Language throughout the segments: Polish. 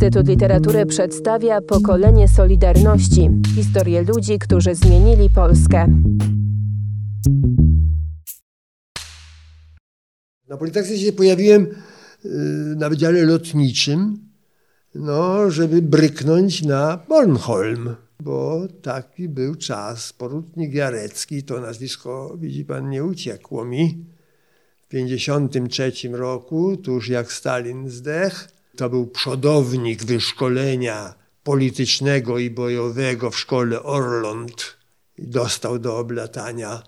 Instytut Literatury przedstawia pokolenie Solidarności historię ludzi, którzy zmienili Polskę. Na Politechnice się pojawiłem y, na Wydziale Lotniczym, no, żeby bryknąć na Bornholm, bo taki był czas. Porutnik Jarecki, to nazwisko, widzi pan, nie uciekło mi. W 1953 roku, tuż jak Stalin zdechł, to był przodownik wyszkolenia politycznego i bojowego w szkole Orląt dostał do oblatania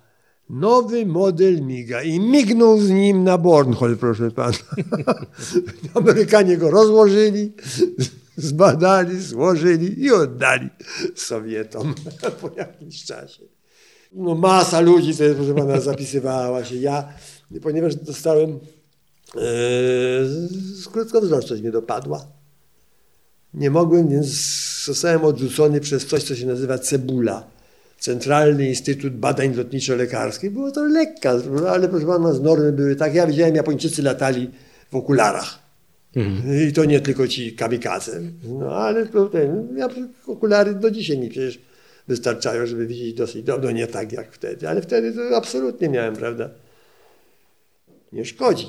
nowy model miga i mignął z nim na Bornholm, proszę pana. Amerykanie go rozłożyli, zbadali, złożyli i oddali Sowietom po jakimś czasie. No masa ludzi sobie, proszę pana, zapisywała się. Ja, ponieważ dostałem e, krótkowzroczność mnie dopadła. Nie mogłem, więc zostałem odrzucony przez coś, co się nazywa cebula Centralny Instytut Badań Lotniczo-Lekarskich. Było to lekka, ale proszę pana, z normy były tak. Ja widziałem, Japończycy latali w okularach. Mhm. I to nie tylko ci kamikaze. No ale to ten, ja, okulary do dzisiaj mi przecież wystarczają, żeby widzieć dosyć dobrze. No nie tak jak wtedy, ale wtedy to absolutnie miałem, prawda? Nie szkodzi.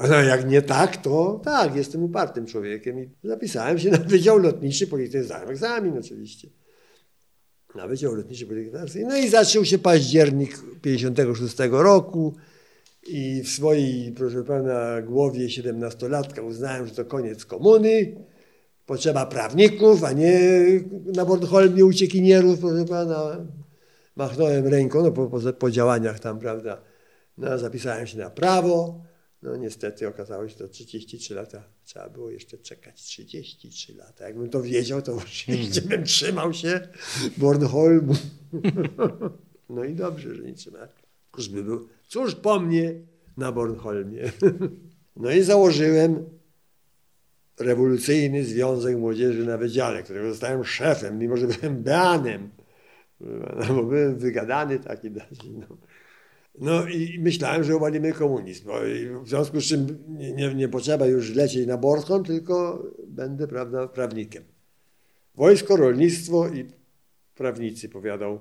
Pana, jak nie tak, to tak, jestem upartym człowiekiem. I zapisałem się na Wydział Lotniczy Politechniki, zdałem egzamin oczywiście na Wydział Lotniczy Polityki No i zaczął się październik 56 roku i w swojej, proszę pana, głowie 17-latka uznałem, że to koniec komuny, potrzeba prawników, a nie na Bornholmie uciekinierów, proszę pana. Machnąłem ręką, no po, po, po działaniach tam, prawda, no, zapisałem się na prawo, no niestety okazało się to 33 lata. Trzeba było jeszcze czekać 33 lata. Jakbym to wiedział, to oczywiście bym trzymał się Bornholmu. No i dobrze, że nie trzymałem. Cóż by był, cóż po mnie na Bornholmie. No i założyłem rewolucyjny Związek Młodzieży na Wydziale, którego zostałem szefem, mimo że byłem beanem. Bo byłem wygadany taki. No. No i myślałem, że uwalimy komunizm. w związku z czym nie, nie, potrzeba już lecieć na Bornholm, tylko będę prawda, prawnikiem. Wojsko, rolnictwo i prawnicy, powiadał,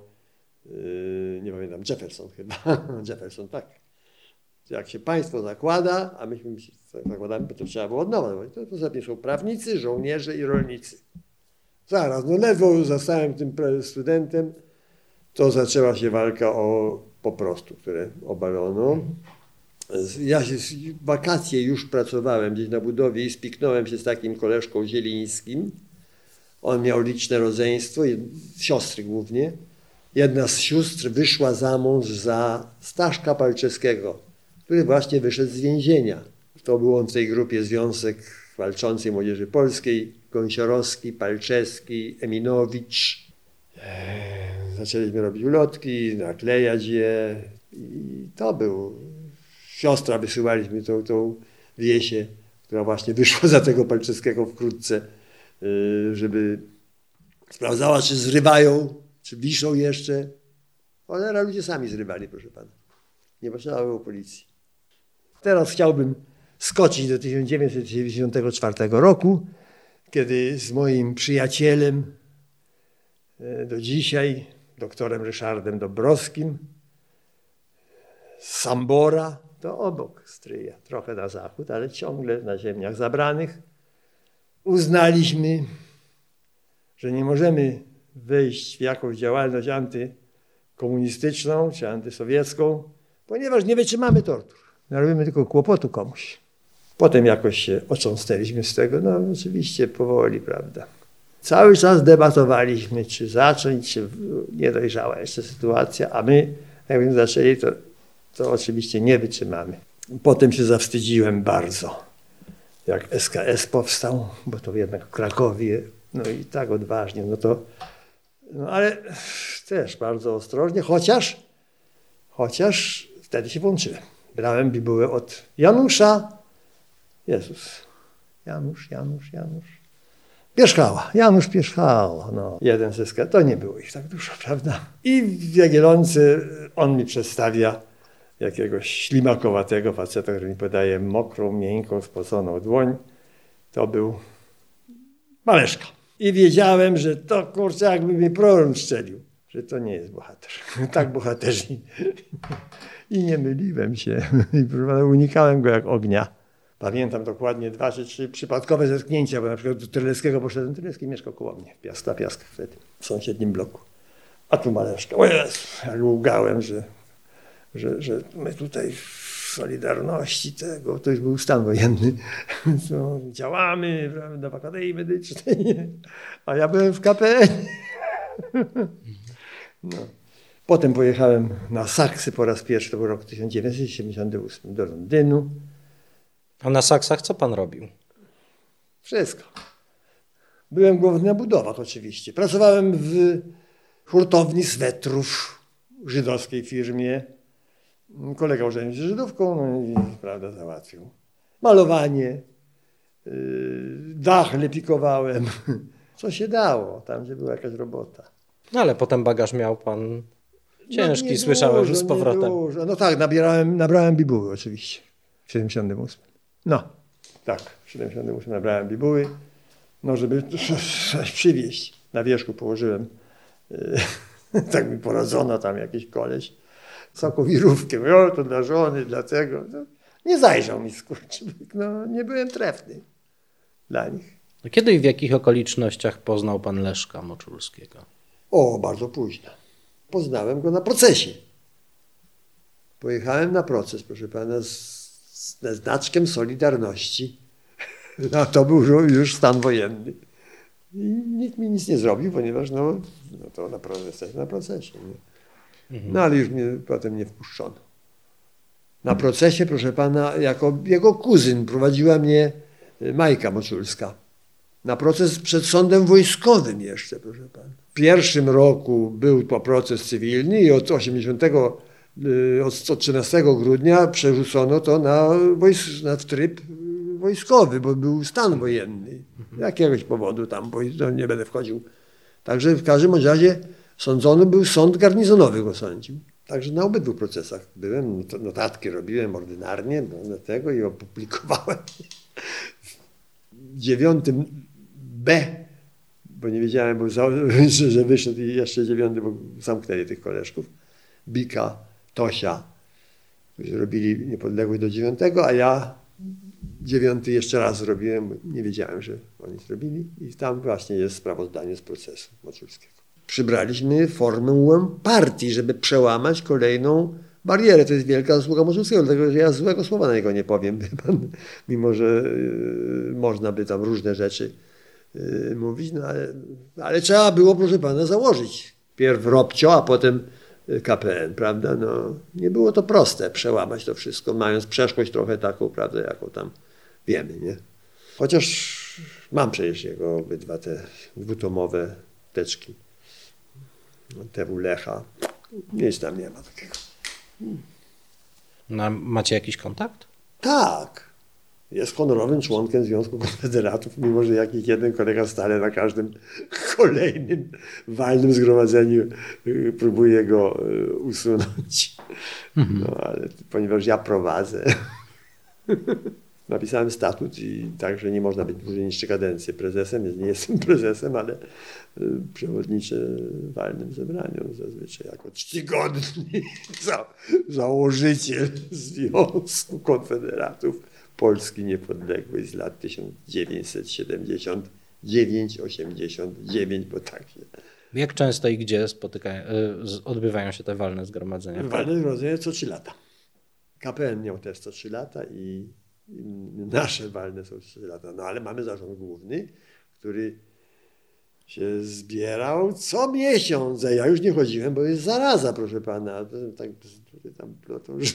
yy, nie pamiętam, Jefferson chyba. Jefferson, tak. Jak się państwo zakłada, a myśmy się zakładamy, to trzeba było od nowa, to, to zapiszą prawnicy, żołnierze i rolnicy. Zaraz, no ledwo zostałem tym studentem, to zaczęła się walka o po prostu, które obalono. Ja się, wakacje już pracowałem gdzieś na budowie i spiknąłem się z takim koleżką Zielińskim. On miał liczne rodzeństwo, siostry głównie. Jedna z sióstr wyszła za mąż za Staszka Palczewskiego, który właśnie wyszedł z więzienia. To był on w tej grupie Związek Walczącej Młodzieży Polskiej, Gąsiorowski, Palczewski, Eminowicz. Eee zaczęliśmy robić ulotki, naklejać je i to był, siostra wysyłaliśmy tą, tą wiesię, która właśnie wyszła za tego Palczewskiego wkrótce, y, żeby sprawdzała, czy zrywają, czy wiszą jeszcze. Cholera, ludzie sami zrywali, proszę pana. Nie potrzeba było policji. Teraz chciałbym skoczyć do 1994 roku, kiedy z moim przyjacielem y, do dzisiaj doktorem Ryszardem Dobrowskim, Sambora, to obok Stryja, trochę na zachód, ale ciągle na ziemiach zabranych. Uznaliśmy, że nie możemy wejść w jakąś działalność antykomunistyczną czy antysowiecką, ponieważ nie wytrzymamy tortur. Narobimy tylko kłopotu komuś. Potem jakoś się ocząstęliśmy z tego, no oczywiście powoli, prawda. Cały czas debatowaliśmy, czy zacząć, czy nie dojrzała jeszcze sytuacja, a my, jakbyśmy zaczęli, to, to oczywiście nie wytrzymamy. Potem się zawstydziłem bardzo, jak SKS powstał, bo to jednak w Krakowie, no i tak odważnie, no to, no ale też bardzo ostrożnie, chociaż, chociaż wtedy się włączyłem. Brałem bibułę od Janusza, Jezus, Janusz, Janusz, Janusz. Pierzchała, Janusz Pierzchała, no. Jeden zyska, to nie było ich tak dużo, prawda? I w Jagiellonce on mi przedstawia jakiegoś ślimakowatego faceta, który mi podaje mokrą, miękką, spoconą dłoń. To był Maleszka. I wiedziałem, że to kurczę jakby mi prorun strzelił, że to nie jest bohater. tak bohaterzy. I nie myliłem się. I unikałem go jak ognia. Pamiętam dokładnie dwa czy trzy przypadkowe zetknięcia, bo na przykład do Tyleckiego poszedłem, Tylecki mieszkał koło mnie, w Piast, na Piaskach wtedy, w sąsiednim bloku. A tu Maleszka. O Jezu, jak ługałem, że, że, że my tutaj w Solidarności tego, to już był stan wojenny, co, działamy prawda, w Akademii Medycznej, a ja byłem w KPN. No. Potem pojechałem na Saksy po raz pierwszy, to był rok 1978, do Londynu. A na saksach co pan robił? Wszystko. Byłem główny na budowach oczywiście. Pracowałem w hurtowni swetrów, żydowskiej firmie. Kolega urzędził się Żydówką, no i prawda, załatwił. Malowanie, yy, dach lepikowałem. Co się dało, tam gdzie była jakaś robota. No ale potem bagaż miał pan ciężki, No, słyszałem, dużo, z powrotem. No tak, nabierałem, nabrałem bibuły oczywiście w 78. No, tak, w 78 nabrałem bibuły, no żeby coś przywieźć. Na wierzchu położyłem, e, tak mi poradzono tam jakiś koleś, sokowirówkę, mówię, o to dla żony, dla tego. No, nie zajrzał mi skurczybyk, no nie byłem trefny dla nich. No Kiedy i w jakich okolicznościach poznał pan Leszka Moczulskiego? O, bardzo późno. Poznałem go na procesie. Pojechałem na proces, proszę pana, z ze znaczkiem Solidarności. No, to był już- stan wojenny. I nikt mi nic nie zrobił, ponieważ no, no to na procesie, na procesie. Nie? No ale już mnie potem nie wpuszczono. Na procesie, proszę pana, jako jego kuzyn prowadziła mnie y, Majka Moculska. Na proces przed sądem wojskowym jeszcze, proszę pana. W pierwszym roku był to proces cywilny i od 80, y, od od 13 grudnia przerzucono to na, wojs- na tryb y, wojskowy, bo był stan wojenny. Z jakiegoś powodu tam, bo to nie będę wchodził. Także w każdym razie sądzony był sąd garnizonowy go sądził. Także na obydwu procesach byłem, not- notatki robiłem ordynarnie no, do tego i opublikowałem. W dziewiątym B, bo nie wiedziałem, bo za, że, że wyszedł i jeszcze dziewiąty, bo zamknęli tych koleżków. Bika, Tosia, którzy robili niepodległość do dziewiątego, a ja dziewiąty jeszcze raz zrobiłem, nie wiedziałem, że oni zrobili i tam właśnie jest sprawozdanie z procesu Moczulskiego. Przybraliśmy formę partii, żeby przełamać kolejną barierę. To jest wielka zasługa Moczulskiego, dlatego że ja złego słowa na niego nie powiem, mimo że y, można by tam różne rzeczy y, mówić, no ale, ale trzeba było, proszę pana, założyć. Pierw Robcio, a potem KPN, prawda? No, nie było to proste przełamać to wszystko, mając przeszłość trochę taką, prawda, jaką tam wiemy, nie? Chociaż mam przecież jego obydwa te dwutomowe teczki. TW Lecha. Nic tam nie ma takiego. No, macie jakiś kontakt? Tak. Jest honorowym członkiem Związku Konfederatów, mimo że jakiś jeden kolega stale na każdym kolejnym walnym zgromadzeniu y, próbuje go y, usunąć. No, ale ponieważ ja prowadzę, napisałem statut i także nie można być dłużej niż trzy kadencje prezesem. Nie jestem prezesem, ale y, przewodniczę walnym zebraniom zazwyczaj jako czcigodny za, założyciel Związku Konfederatów Polski Niepodległej z lat 1979-89, bo tak się Jak często i gdzie spotykają, z- odbywają się te walne zgromadzenia? Walne zgromadzenie co 3 lata. KPN miał też co 3 lata i, i nasze walne są 3 lata. No ale mamy zarząd główny, który się zbierał co miesiąc. Ja już nie chodziłem, bo jest zaraza, proszę pana. Tak, tam plotą, że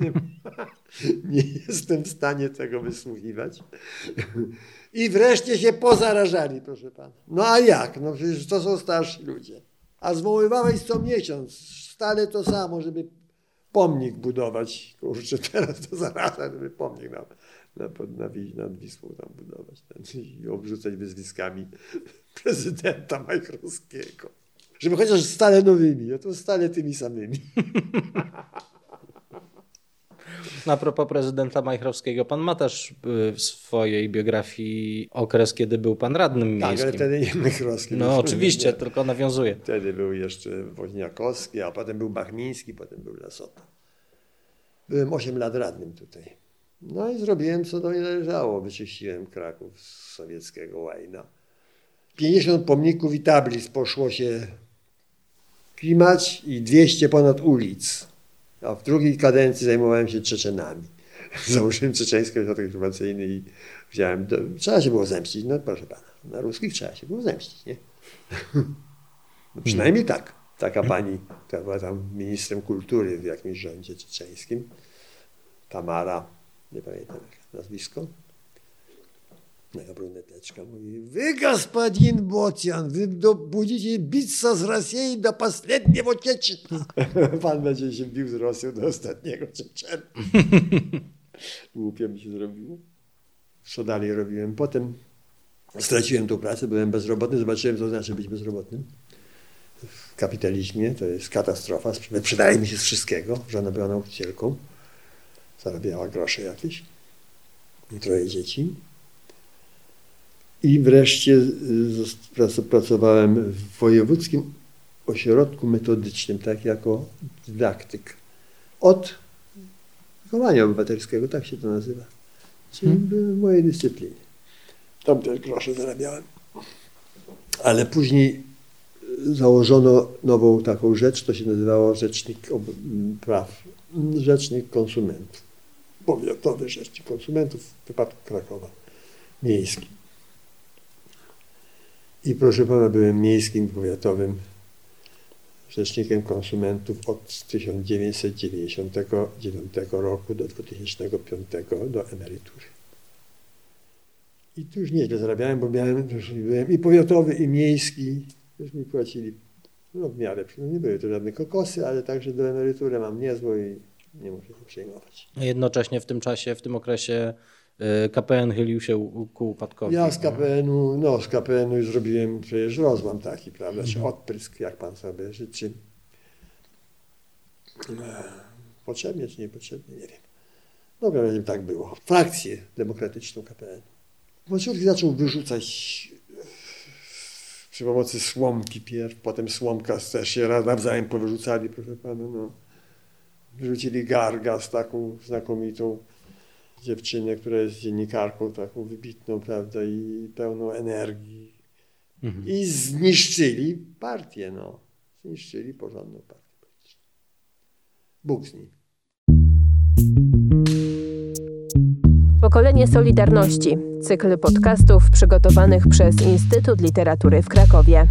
nie, jestem w stanie tego wysłuchiwać. I wreszcie się pozarażali, proszę pana. No a jak? No przecież to są starsi ludzie. A zwoływałeś co miesiąc stale to samo, żeby pomnik budować. Kurczę, teraz to zaraza, żeby pomnik na, na, na, nad Wisłą tam budować ten, i obrzucać wyzwiskami prezydenta Majchrowskiego. Żeby chociaż stale nowymi, a to stale tymi samymi. A propos prezydenta Majchrowskiego, pan ma też y, w swojej biografii okres, kiedy był pan radnym Tak, ale miejskim. wtedy nie Mychrowski. No oczywiście, nie. tylko nawiązuje. Wtedy był jeszcze Woźniakowski, a potem był Bachmiński, potem był Lasota. Byłem 8 lat radnym tutaj. No i zrobiłem, co do mnie należało. Wyczyściłem Kraków z sowieckiego łajna. 50 pomników i tablic poszło się klimać i 200 ponad ulic. A w drugiej kadencji zajmowałem się Czeczenami. Założyłem Czeczeński Ośrodek Informacyjny i wziąłem... Do... Trzeba się było zemścić, no proszę pana. Na ruskich trzeba się było zemścić, nie? No przynajmniej tak. Taka pani, która była tam ministrem kultury w jakimś rządzie czeczeńskim, Tamara, nie pamiętam nazwisko, taka bruneteczka mówi, wy, господин Bocian, wy do, będziecie bić z Rosji do последнего Czeczna. Pan będzie się bił z Rosją do ostatniego Czeczena. Głupio mi się zrobiło. Co dalej robiłem? Potem straciłem tą pracę, byłem bezrobotny, zobaczyłem, co znaczy być bezrobotnym w kapitalizmie. To jest katastrofa. Wyprzedaje mi się z wszystkiego. Żona była nauczycielką. Zarabiała grosze jakieś. I troje dzieci. i wreszcie y, pracowałem w wojewódzkim ośrodku metodycznym, tak jako dydaktyk. Od wychowania obywatelskiego, tak się to nazywa. Czyli byłem w mojej dyscyplinie. Tam też grosze zarabiałem. Ale później założono nową taką rzecz, to się nazywało Rzecznik Praw, Rzecznik Konsumentów. Powiatowy Rzecznik Konsumentów w wypadku Krakowa, miejski. I proszę pana, byłem miejskim, powiatowym Rzecznikiem Konsumentów od 1999 roku do 2005 do emerytury. I tu już nieźle zarabiałem, bo miałem, byłem i powiatowy, i miejski. Już mi płacili no, w miarę. No, nie były to żadne kokosy, ale także do emerytury mam niezłą i nie muszę się przejmować. Jednocześnie w tym czasie, w tym okresie KPN chylił się ku upadkowi. Ja z KPN-u, no z KPN-u już zrobiłem przecież rozłam taki, prawda, czy odprysk, jak pan sobie życzy. Ech, Potrzebnie czy niepotrzebnie, nie wiem. No pewnie tak było. Frakcję demokratyczną KPN. Bolszewik zaczął wyrzucać przy pomocy słomki pierw, potem słomka też się nawzajem powyrzucali, proszę pana, no. Wyrzucili Gargas, taką znakomitą dziewczynę, która jest dziennikarką taką wybitną, prawda, i pełną energii. Mhm. I zniszczyli partię, no. Zniszczyli porządną partię polityczną. Bóg z nim. Pokolenie Solidarności. Cykl podcastów przygotowanych przez Instytut Literatury w Krakowie.